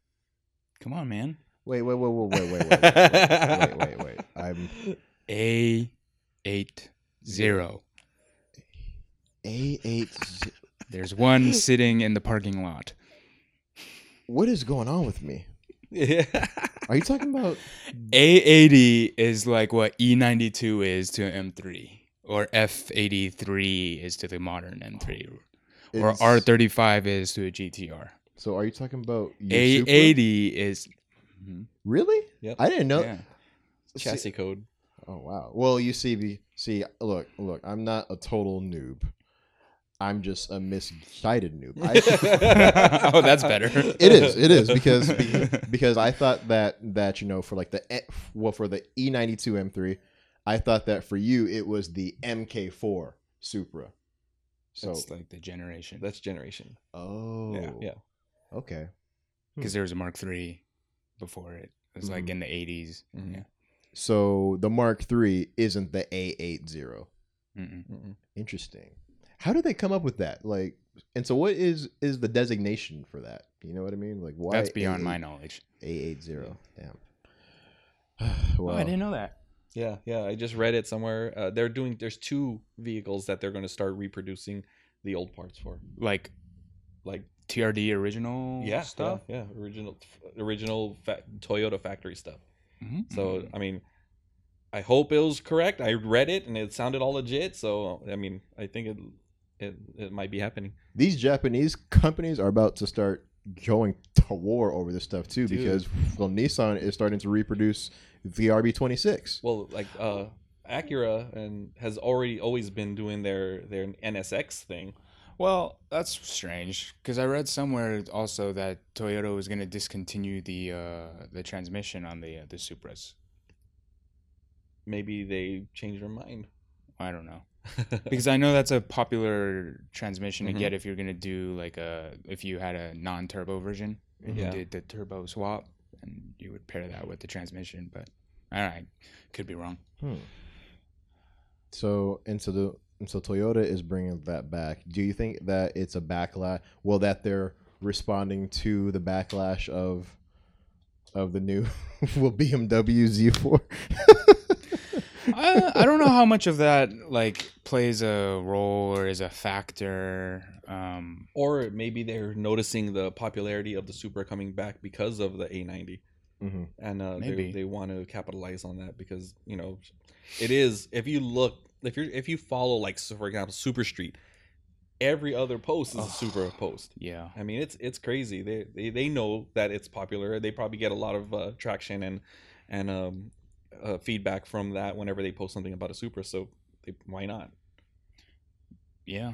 S3: Come on, man.
S2: Wait, wait, wait, wait, wait, wait, wait, wait, wait, wait, wait. I'm
S3: A eight zero.
S2: A8.
S3: There's one sitting in the parking lot.
S2: What is going on with me?
S1: Yeah.
S2: Are you talking about?
S3: A80 is like what E92 is to M3, or F83 is to the modern M3, or R35 is to a GTR.
S2: So are you talking about your Supra?
S3: A80 is. Mhm.
S2: Really?
S1: Yep.
S2: I didn't know.
S3: Yeah.
S1: Chassis code.
S2: Oh wow. Well, you see, the see, look, look. I'm not a total noob. I'm just a misguided noob. I,
S3: oh, that's better.
S2: it is. It is because be- because I thought that that you know for like the E- well for the E92 M3, I thought that for you it was the MK4 Supra. So
S3: That's like the generation.
S1: That's generation.
S2: oh
S1: Yeah, Yeah.
S2: Okay.
S3: Because there was a Mark III before it. It was like
S2: Mhm.
S3: in the 80s.
S1: Mhm.
S3: Yeah.
S2: So the Mark III isn't the A80.
S3: Mm-mm.
S1: Mm-mm.
S2: Interesting. How did they come up with that? Like, and so what is is the designation for that? You know what I mean? Like, why
S3: That's beyond
S2: A8
S3: my knowledge.
S2: A eight zero. Damn.
S3: Oh, I didn't know that.
S1: Yeah, yeah. I just read it somewhere. Uh, they're doing. There's two vehicles that they're going to start reproducing the old parts for.
S3: Like
S1: Like
S3: TRD original
S1: yeah,
S3: stuff.
S1: Yeah, yeah. Original, original fa- Toyota factory stuff.
S3: Mhm.
S1: So I mean, I hope it was correct. I read it and it sounded all legit. So I mean, I think it it, it might be happening.
S2: these Japanese companies are about to start going to war over this stuff too,
S1: Dude.
S2: because well, Nissan is starting to reproduce the RB twenty six.
S1: Well, like uh, Acura and has already always been doing their their NSX thing.
S3: Well, that's strange because I read somewhere also that Toyota was going to discontinue the uh, the transmission on the uh, the Supras.
S1: Maybe they changed their mind.
S3: I don't know because I know that's a popular transmission to get if you're going to do like a if you had a non-turbo version and
S1: Yeah.
S3: you did the turbo swap and you would pair that with the transmission. But all right, could be wrong.
S2: Hmm. So and so the and so Toyota is bringing that back. Do you think that it's a backlash? Well, that they're responding to the backlash of of the new well BMW Z4.
S3: I, I don't know how much of that like plays a role or is a factor. Um,
S1: or maybe they're noticing the popularity of the Supra coming back because of the A90.
S2: mm-hmm.
S1: and uh,
S3: Maybe.
S1: they, they want to capitalize on that because you know it is if you look if you're if you follow like so for example Supra street every other post is a
S3: Ugh.
S1: Supra post
S3: yeah.
S1: i mean it's it's crazy they, they they know that it's popular they probably get a lot of uh, traction and and um uh, feedback from that whenever they post something about a super so they, why not
S3: Yeah,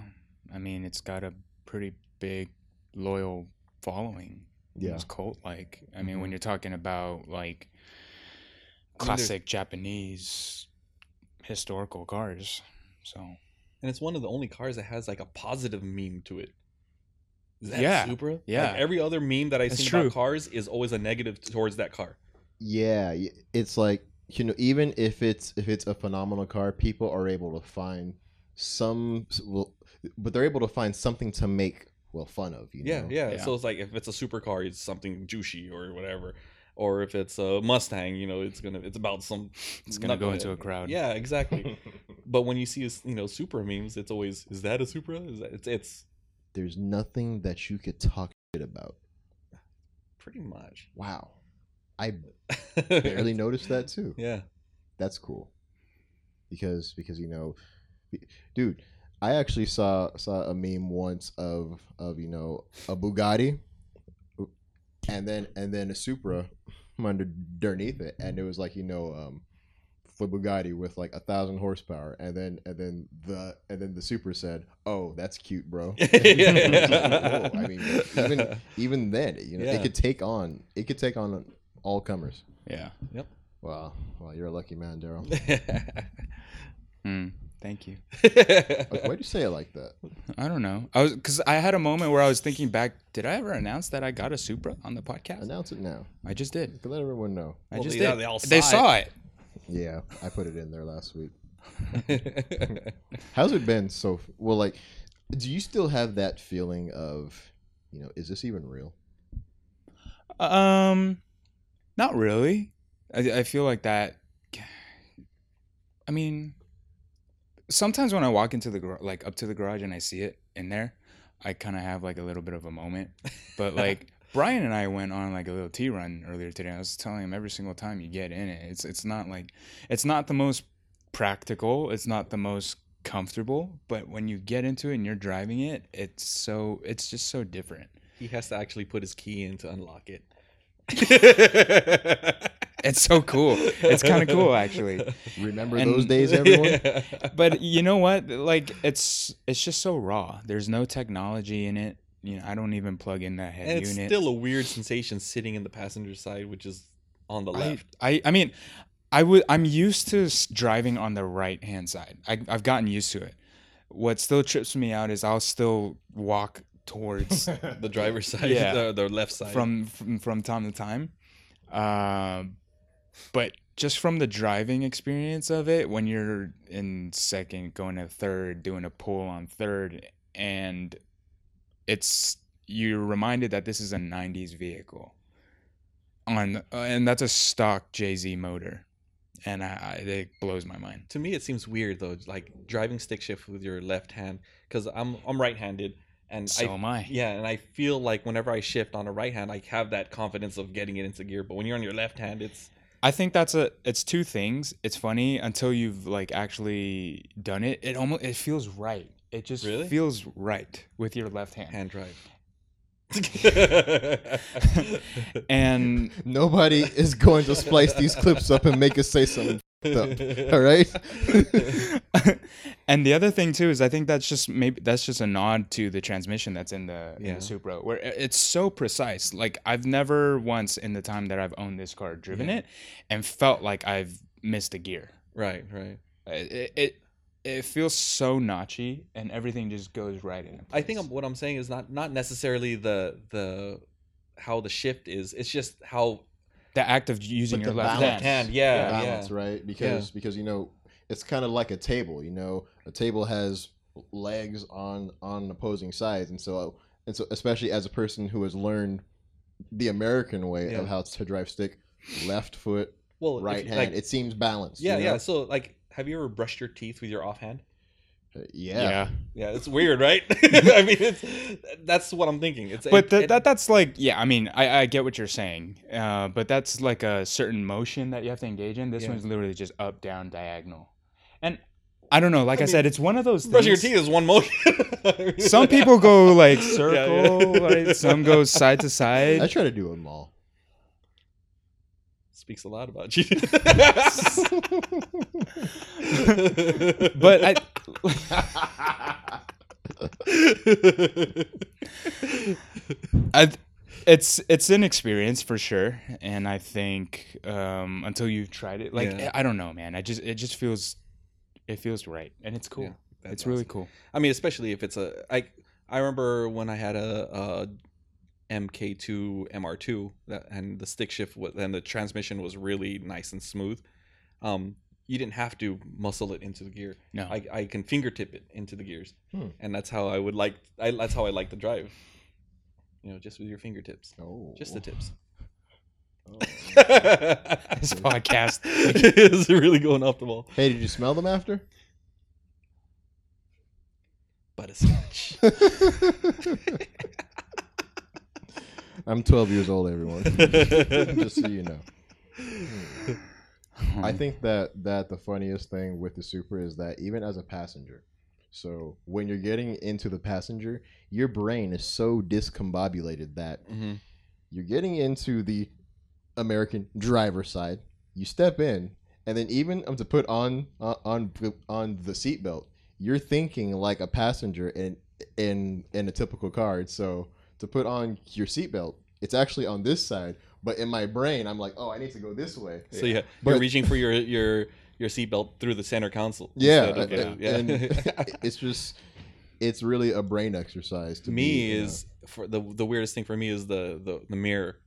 S3: I mean, it's got a pretty big loyal following.
S2: Yeah.
S3: it's cult like. I mean, when
S1: Mhm.
S3: you're talking about like
S1: I mean,
S3: classic Japanese historical cars, so
S1: and it's one of the only cars that has like a positive meme to it Is that
S3: Yeah,
S1: a Supra?
S3: yeah.
S1: Like, every other meme that I've
S3: That's
S1: seen
S3: true.
S1: about cars is always a negative towards that car.
S2: Yeah, it's like you know, even if it's if it's a phenomenal car, people are able to find some well, but they're able to find something to make well fun of. You
S1: Yeah,
S2: know?
S1: yeah,
S3: Yeah.
S1: So it's like if it's a supercar, it's something juicy or whatever. Or if it's a Mustang, you know, it's gonna it's about some.
S3: It's gonna go
S1: knucklehead.
S3: into a crowd.
S1: Yeah, exactly. but when you see you know Supra memes, it's always is that a Supra? Is that it's it's
S2: There's nothing that you could talk shit about.
S1: pretty much
S2: Wow, I barely noticed that too.
S1: Yeah.
S2: That's cool. Because because you know, dude, I actually saw saw a meme once of of you know a Bugatti, and then and then a Supra underneath it, and it was like you know um for Bugatti with like a thousand horsepower, and then and then the and then the Supra said, "Oh, that's cute, bro." Whoa, I mean, even even then, you know,
S1: Yeah.
S2: it could take on it could take on all comers.
S3: Yeah. Yep.
S2: Wow, Well, wow, you're a lucky man, Daryl.
S3: Mm, thank you.
S2: Like, why'd you say it like that?
S3: I don't know. I was because I had a moment where I was thinking back. Did I ever announce that I got a Supra on the podcast?
S2: Announce it now.
S3: I just did.
S2: To let everyone know.
S3: I
S1: Well,
S3: just
S1: yeah,
S3: did.
S1: they all
S3: they
S1: saw
S3: saw it.
S2: Yeah, I put it in there last week. How's it been so? f- Well, like, do you still have that feeling of, you know, is this even real?
S3: Um, not really. I, I feel like that. I mean, sometimes when I walk into the gar- like up to the garage and I see it in there, I kind of have like a little bit of a moment. But like Brian and I went on like a little tea run earlier today. I was telling him every single time you get in it, it's it's not like it's not the most practical. It's not the most comfortable. But when you get into it and you're driving it, it's so it's just so different.
S1: he has to actually put his key in to unlock it.
S3: It's so cool. It's kind of cool actually.
S2: Remember
S3: And-
S2: those days, everyone?
S3: But you know what? Like it's it's just so raw. There's no technology in it. You know, I don't even plug in that head
S1: and it's
S3: unit.
S1: still a weird sensation sitting in the passenger side, which is on the left.
S3: I I mean, I would I'm used to driving on the right hand side. I, I've gotten used to it. What still trips me out is I'll still walk towards
S1: the driver's side,
S3: Yeah.
S1: the, the left side.
S3: from, from from time to time. Um, but just from the driving experience of it, when you're in second, going to third, doing a pull on third, and it's you're reminded that this is a '90s vehicle, on uh, and that's a stock JZ motor, and I, I, it blows my mind.
S1: to me, it seems weird though, like driving stick shift with your left hand, because I'm I'm right-handed, and
S3: So
S1: I
S3: am I.
S1: yeah, and I feel like whenever I shift on a right hand, I have that confidence of getting it into gear. But when you're on your left hand, it's
S3: I think that's a it's two things. It's funny until you've like actually done it. It almost it feels right. It just
S1: Really?
S3: feels right with your left hand.
S1: hand drive.
S3: And
S2: Nobody is going to splice these clips up and make us say something. Up, All right?
S3: and the other thing too is I think that's just maybe that's just a nod to the transmission that's in the in the Supra where it's so precise. Like I've never once in the time that I've owned this car driven
S1: Yeah.
S3: it and felt like I've missed a gear.
S1: right, right.
S3: It it, it, it feels so notchy and everything just goes right in.
S1: I think what I'm saying is not not necessarily the the how the shift is. It's just how
S3: the act of using
S2: But
S3: your
S2: the
S3: left
S2: balance-
S3: hand.
S1: hand. Yeah,
S2: balance,
S1: yeah.
S2: right? Because because you know it's kind of like a table. You know, a table has legs on on opposing sides, and so and so especially as a person who has learned the American way
S1: Yeah.
S2: of how to drive stick, left foot,
S1: Well,
S2: right
S1: you-
S2: hand,
S1: like-
S2: it seems balanced.
S1: yeah,
S2: you
S1: yeah. So like, have you ever brushed your teeth with your offhand?
S2: Uh, yeah.
S3: yeah.
S1: Yeah, it's weird, right? I mean, it's that's what I'm thinking. It's
S3: But
S1: it-
S3: that,
S1: it-
S3: that that's like yeah, I mean, I, I get what you're saying. Uh, but that's like a certain motion that you have to engage in. This
S1: Yeah.
S3: one's literally just up, down, diagonal. And I don't know, like I,
S1: I
S3: said, it's one of those
S1: brushing your
S3: things-
S1: teeth is one motion.
S3: Some people go like circle,
S1: yeah.
S3: right? Some go side to side.
S2: I try to do them all.
S1: Speaks a lot about you.
S3: But I I, it's it's an experience for sure, and I think um, until you've tried it, like
S1: Yeah.
S3: I don't know, man. I just it just feels it feels right, and it's cool.
S1: Yeah,
S3: it's really cool.
S1: I mean, especially if it's a I I remember when I had a, a MK2 MR2 that and the stick shift was, and the transmission was really nice and smooth. Um, you didn't have to muscle it into the gear.
S3: No.
S1: I, I can fingertip it into the gears,
S2: Hmm.
S1: and that's how I would like. I, that's how I like to drive. You know, just with your fingertips,
S2: Oh,
S1: just the tips.
S2: Oh.
S3: this podcast.
S1: is really going off the wall.
S2: Hey, did you smell them after?
S1: Butterscotch.
S2: I'm 12 years old, everyone. Just so you know. I think that that the funniest thing with the Supra is that even as a passenger, so when you're getting into the passenger, your brain is so discombobulated that
S1: hmm
S2: you're getting into the American driver side. You step in, and then even um, to put on uh, on on the seatbelt, you're thinking like a passenger in in in a typical car. So to put on your seatbelt, it's actually on this side. But in my brain, I'm like, oh, I need to go this way.
S1: So yeah,
S2: But-
S1: you're reaching for your your your seatbelt through the center console.
S2: Yeah,
S1: of,
S2: uh,
S1: yeah.
S2: and it's just it's really a brain exercise to
S1: me
S2: be, you know.
S1: is for the the weirdest thing for me is the the, the mirror.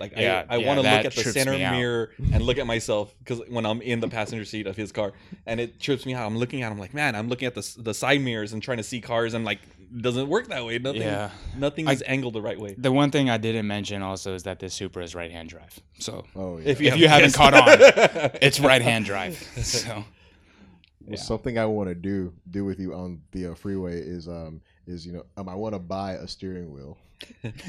S1: Like
S3: Yeah,
S1: I, I
S3: yeah,
S1: want to look at the center mirror and look at myself because when I'm in the passenger seat of his car, and it trips me out. I'm looking at, him like, man, I'm looking at the the side mirrors and trying to see cars, and like, doesn't work that way. Nothing,
S3: Yeah.
S1: nothing
S3: I-
S1: is angled the right way.
S3: The one thing I didn't mention also is that this Supra is right-hand drive. So
S2: oh yeah.
S1: If you,
S3: If you haven't caught on, it's right-hand drive. So
S2: Well,
S3: Yeah.
S2: something I want to do do with you on the uh, freeway is um is you know um I want to buy a steering wheel and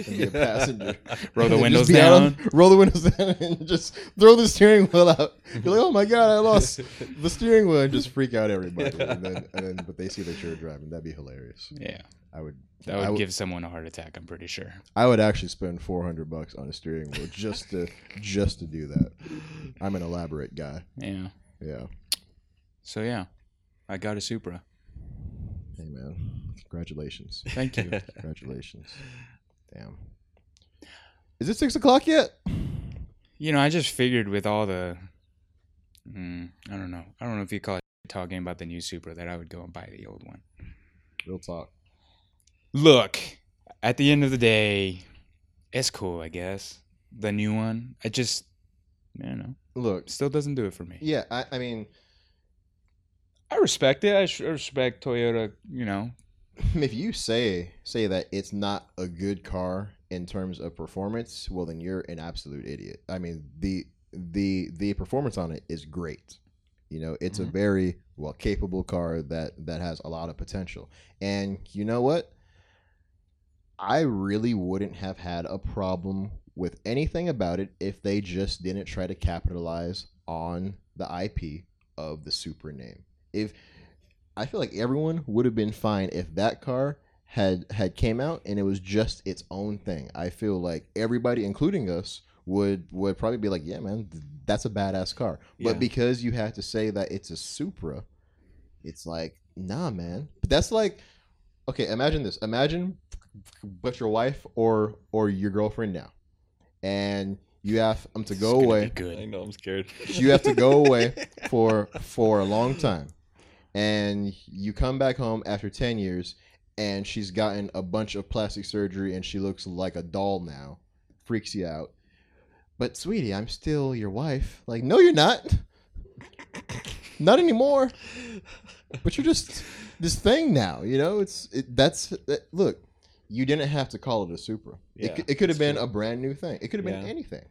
S2: be a passenger.
S3: roll the windows
S2: out on-
S3: down.
S2: roll the windows down, and just throw the steering wheel out. You're like, oh my god, I lost the steering wheel, and just freak out everybody. And then, and then but they see that you're driving. That'd be hilarious.
S3: Yeah,
S2: I would.
S3: that would
S2: would-
S3: give someone a heart attack. I'm pretty sure.
S2: I would actually spend 400 bucks on a steering wheel just to just to do that. I'm an elaborate guy.
S3: Yeah.
S2: Yeah.
S3: So yeah, I got a Supra.
S2: Hey man, congratulations.
S3: Thank you.
S2: Congratulations. Damn. Is it six o'clock yet?
S3: you know, I just figured with all the, mm, I don't know, I don't know if you call it talking about the new Supra that I would go and buy the old one.
S2: Real talk.
S3: Look, at the end of the day, it's cool, I guess. The new one, I just, I don't know,
S2: Look,
S3: still doesn't do it for me.
S2: yeah, I, I mean,
S3: I respect it. I sh- respect Toyota. You know,
S2: if you say say that it's not a good car in terms of performance, well then you're an absolute idiot. I mean, the the the performance on it is great. You know, it's a
S1: Mhm.
S2: very well capable car that that has a lot of potential. And you know what? I really wouldn't have had a problem with anything about it if they just didn't try to capitalize on the IP of the Supra name. If I feel like everyone would have been fine if that car had had came out and it was just its own thing. I feel like everybody, including us, would would probably be like, "Yeah, man, th- that's a badass car."
S1: Yeah.
S2: But because you have to say that it's a Supra, it's like, nah, man. But that's like, okay, imagine this. Imagine, but your wife or or your girlfriend now, and you have um to go away
S3: good.
S1: I know I'm scared.
S2: you have to go away for for a long time and you come back home after 10 years and she's gotten a bunch of plastic surgery and she looks like a doll now. Freaks you out. But sweetie i'm still your wife. Like no you're not. Not anymore. But you're just this thing now you know? It's it, that's that, look you didn't have to call it a supra.
S1: Yeah,
S2: it, it could have been
S1: true.
S2: a brand new thing. It could have been anything.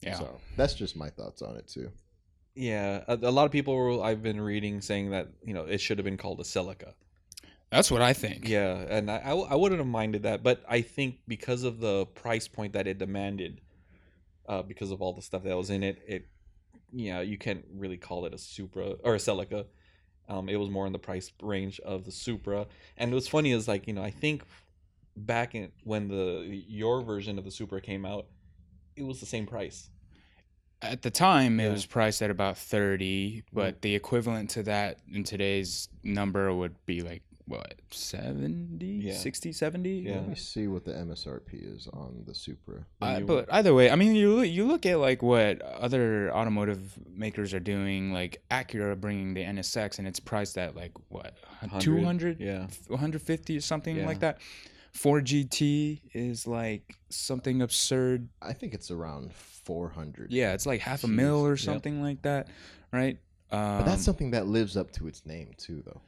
S3: Yeah.
S2: so that's just my thoughts on it too
S1: Yeah, a, a lot of people were, I've been reading saying that you know it should have been called a Celica.
S3: That's what I think.
S1: Yeah, and I I wouldn't have minded that, but I think because of the price point that it demanded, uh, because of all the stuff that was in it, it, yeah, you can't really call it a Supra or a Celica. Um, it was more in the price range of the Supra, and what's funny is like you know I think back in when the your version of the Supra came out, it was the same price.
S3: At the time, it was priced at about 30, but the equivalent to that in today's number would be like, what, 70?
S1: Yeah.
S3: 60, 70?
S1: Yeah.
S2: Let me see what the MSRP is on the Supra.
S3: Uh,
S1: you-
S3: but either way, I mean, you look, you look at like what other automotive makers are doing, like Acura bringing the NSX, and it's priced at like what
S1: 100,
S3: 200
S1: Yeah.
S3: 150 or something
S1: Yeah.
S3: like that Ford GT is like something absurd
S2: I think it's around 400.
S3: yeah it's like half a mil or
S1: Yep.
S3: something like that right um,
S2: But that's something that lives up to its name too, though.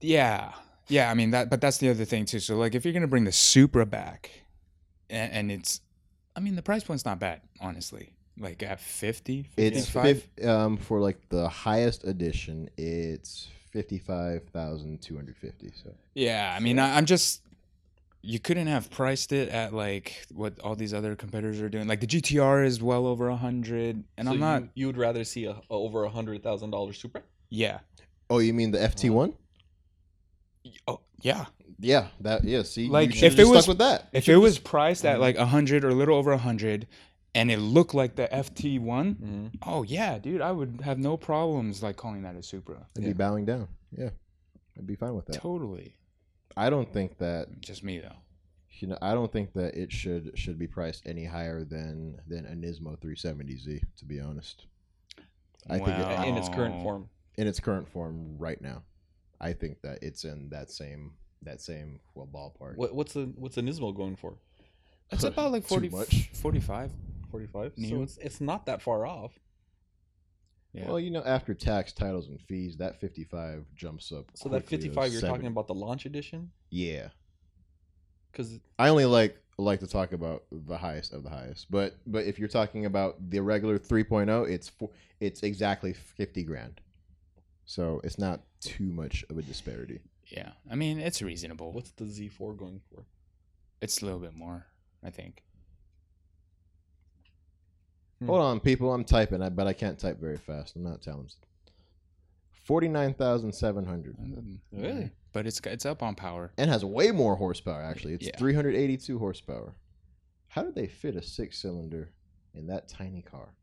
S3: yeah yeah i mean that but that's the other thing too so like if you're gonna bring the supra back and, and it's i mean the price point's not bad honestly like at 50
S2: It's
S3: 55
S2: fif- um for like the highest edition. It's fifty five thousand two hundred fifty. So
S3: Yeah, I mean, I, I'm just. You couldn't have priced it at like what all these other competitors are doing. Like the GTR is well over a hundred, and
S1: So
S3: I'm not.
S1: You, you would rather see a, a over a hundred thousand dollar Supra?
S3: Yeah.
S2: oh, you mean the FT one?
S3: Oh yeah.
S2: Yeah, that yeah. See,
S3: Like,
S2: you should've
S3: if it
S2: just
S3: was-
S2: stuck with that.
S3: If it was priced at like a hundred or a little over a hundred, and it looked like the FT one,
S1: Mm-hmm.
S3: oh yeah, dude, I would have no problems like calling that a Supra.
S2: I'd
S1: Yeah.
S2: be bowing down. Yeah, I'd be fine with that.
S3: Totally.
S2: I don't think that
S3: Just me though.
S2: you know. I don't think that it should should be priced any higher than than a Nismo 370Z. To be honest, I think it,
S3: Wow.
S1: In its current form.
S2: in its current form right now, I think that it's in that same that same well ballpark.
S1: What, what's the what's the Nismo going for?
S3: It's about like
S2: Too
S3: 40,
S2: much.
S3: 45.
S1: Forty five. So it's it's not that far off.
S3: Yeah.
S2: Well, you know, after tax, titles, and fees, that 55 jumps up.
S1: So that fifty five you're
S2: 70.
S1: talking about the launch edition?
S2: Yeah,
S1: Because
S2: I only like like to talk about the highest of the highest. But but if you're talking about the regular 3.0, it's four, it's exactly 50 grand. So it's not too much of a disparity.
S3: yeah. I mean, it's reasonable.
S1: what's the Z four going for?
S3: It's a little bit more, I think.
S1: Hmm.
S2: Hold on, people. I'm typing, but I can't type very fast. I'm not talented. Forty-nine thousand seven hundred,
S1: Really?
S3: But it's it's up on power.
S2: and has way more horsepower. Actually, it's
S3: Yeah.
S2: 382 horsepower. How did they fit a six-cylinder in that tiny car?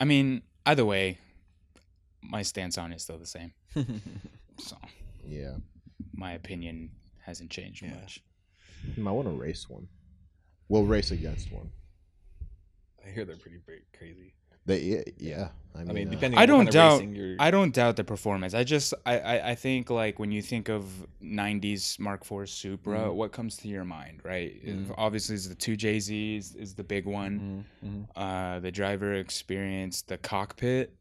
S3: I mean, either way, my stance on it is still the same. So
S2: Yeah,
S3: my opinion hasn't changed
S1: Yeah.
S3: much.
S2: Hmm, I want to race one. We'll race against one.
S1: I hear they're pretty big, crazy.
S2: They, yeah, yeah. I mean,
S1: I mean,
S2: uh,
S1: depending.
S3: I
S1: on
S3: don't doubt-
S1: racing you're,
S3: I don't doubt the performance. I just I, I, I think like when you think of '90s Mark IV Supra,
S1: Mhm.
S3: what comes to your mind, right?
S1: Mhm.
S3: Obviously, is the two JZs is, is the big one.
S1: Mhm, mhm.
S3: uh, the driver experience, the cockpit,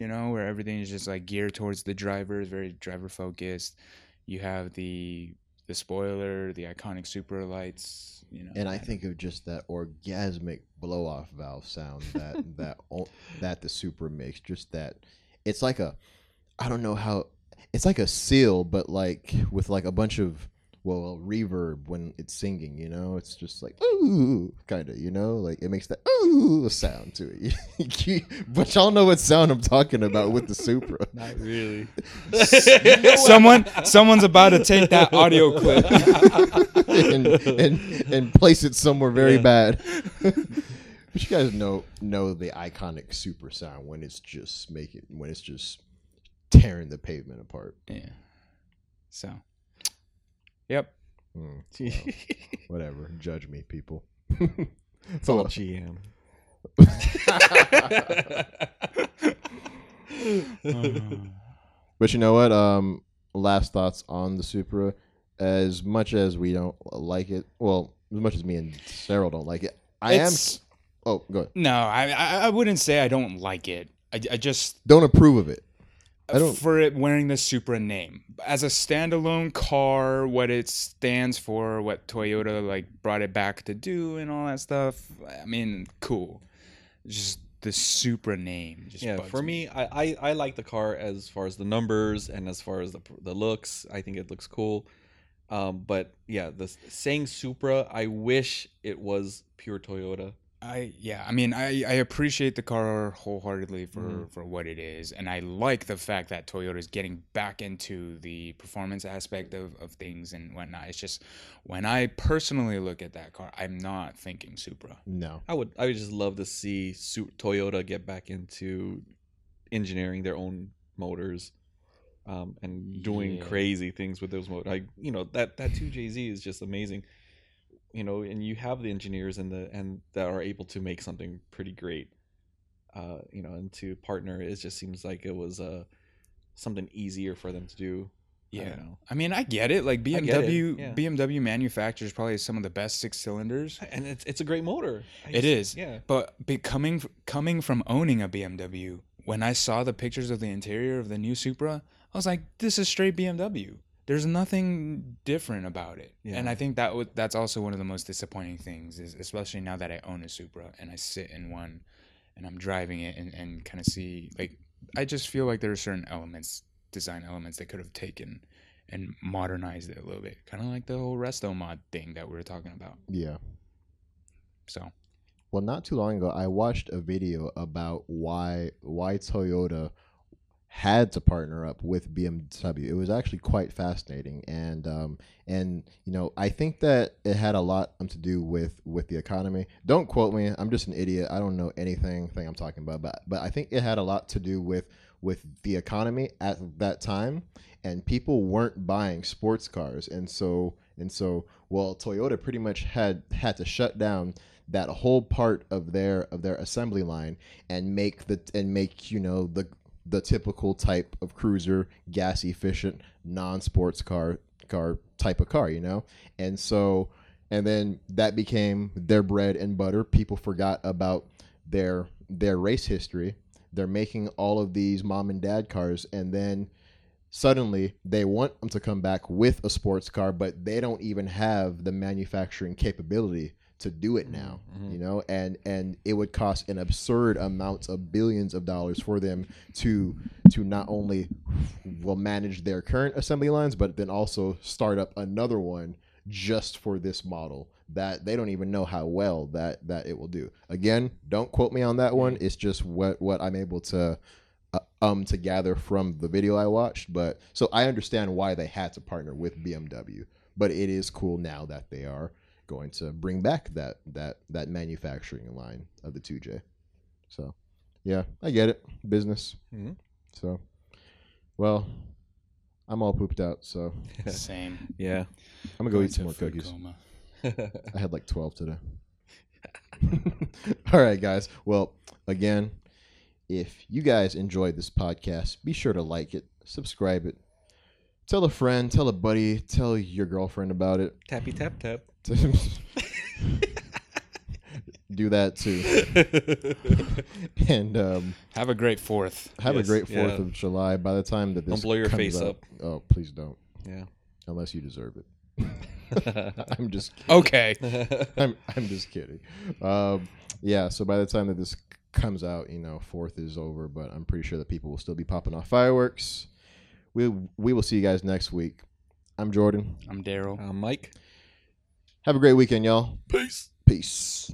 S3: you know, where everything is just like geared towards the driver, is very driver focused. You have the the spoiler, the iconic Supra lights, you know.
S2: and I think of just that orgasmic blow off valve sound that that that the Supra makes. Just that it's like a I don't know how it's like a seal, but like with like a bunch of well reverb when it's singing. You know, it's just like ooh, kind of. You know, like it makes that ooh sound to it. but y'all know what sound I'm talking about with the Supra.
S1: Not really.
S3: someone someone's about to take that audio clip.
S2: and, and and place it somewhere very
S1: Yeah.
S2: bad. but you guys know know the iconic Supra sound when it's just making when it's just tearing the pavement apart.
S3: yeah. So. Yep.
S2: Hmm,
S1: it's
S2: whatever, judge me, people.
S1: it's all GM.
S2: But you know what? Um, last thoughts on the Supra. As much as we don't like it, well, as much as me and Sarah don't like it, I
S3: It's-
S2: am. Oh, go ahead.
S3: No, I, I I wouldn't say I don't like it. I, I just
S2: Don't approve of it. I don't-
S3: for it wearing the Supra name as a standalone car, what it stands for, what Toyota like brought it back to do, and all that stuff. I mean, cool. Just the Supra name. Just
S1: yeah, for me, I, I I like the car as far as the numbers and as far as the the looks. I think it looks cool. Um, but yeah, the saying Supra, I wish it was pure Toyota.
S3: I yeah, I mean, I I appreciate the car wholeheartedly for
S1: Mhm.
S3: for what it is, and I like the fact that Toyota is getting back into the performance aspect of of things and whatnot. It's just when I personally look at that car, I'm not thinking Supra.
S2: No.
S1: I would I would just love to see Su- Toyota get back into engineering their own motors. Um, and doing
S3: Yeah.
S1: crazy things with those motors. Like you know that that two JZ is just amazing. You know, and you have the engineers and the and that are able to make something pretty great. Uh, you know, and to partner, it just seems like it was a something easier for them to do. I
S3: Yeah.
S1: know.
S3: I mean, I get it. Like
S1: I get it,
S3: BMW,
S1: yeah.
S3: BMW manufactures probably some of the best six cylinders.
S1: And it's it's a great motor. I
S3: It
S1: just-
S3: is.
S1: Yeah.
S3: But be coming coming from owning a BMW, when I saw the pictures of the interior of the new Supra, I was like, "This is straight BMW. There's nothing different about it."
S1: Yeah.
S3: And I think that was that's also one of the most disappointing things, is especially now that I own a Supra and I sit in one, and I'm driving it and and kind of see like I just feel like there are certain elements, design elements, that could have taken and modernized it a little bit, kind of like the whole resto mod thing that we were talking about.
S2: Yeah.
S3: So
S2: Well, not too long ago, I watched a video about why why Toyota had to partner up with BMW. It was actually quite fascinating, and um, and you know, I think that it had a lot to do with with the economy. Don't quote me; I'm just an idiot. I don't know anything thing I'm talking about, but but I think it had a lot to do with with the economy at that time, and people weren't buying sports cars, and so and so well, Toyota pretty much had had to shut down that whole part of their of their assembly line and make the and make you know the the typical type of cruiser gas efficient non-sports car car type of car you know? And so and then that became their bread and butter. People forgot about their their race history. They're making all of these mom and dad cars and then suddenly they want them to come back with a sports car but they don't even have the manufacturing capability to do it now
S1: Mhm.
S2: you know? And and it would cost an absurd amount of billions of dollars for them to to not only will manage their current assembly lines but then also start up another one just for this model that they don't even know how well that that it will do. Again don't quote me on that one. It's just what what i'm able to uh, um to gather from the video i watched but so i understand why they had to partner with bmw but it is cool now that they are going to bring back that that that manufacturing line of the 2j so yeah i get it business
S1: Mhm.
S2: so well i'm all pooped out so
S3: same.
S1: Yeah.
S2: i'm gonna go
S3: Going
S2: eat some more cookies. I had like 12 today. All right, guys. Well, again, if you guys enjoyed this podcast, be sure to like it, subscribe it, tell a friend, tell a buddy, tell your girlfriend about it.
S1: Tappy tap tap.
S2: Do that too. And um,
S3: Have a great fourth.
S2: have
S1: Yes,
S2: a great 4th
S1: yeah.
S2: of July. By the time that this
S1: Don't blow your
S2: comes
S1: face
S2: out-
S1: up.
S2: Oh, please don't.
S1: yeah.
S2: Unless you deserve it. I'm just
S3: Okay.
S2: I'm I'm just kidding. Um, yeah, so by the time that this comes out, you know, fourth is over, but I'm pretty sure that people will still be popping off fireworks. We we will see you guys next week. I'm Jordan.
S3: I'm Daryl.
S1: I'm Mike.
S2: Have a great weekend, y'all.
S1: Peace.
S2: Peace.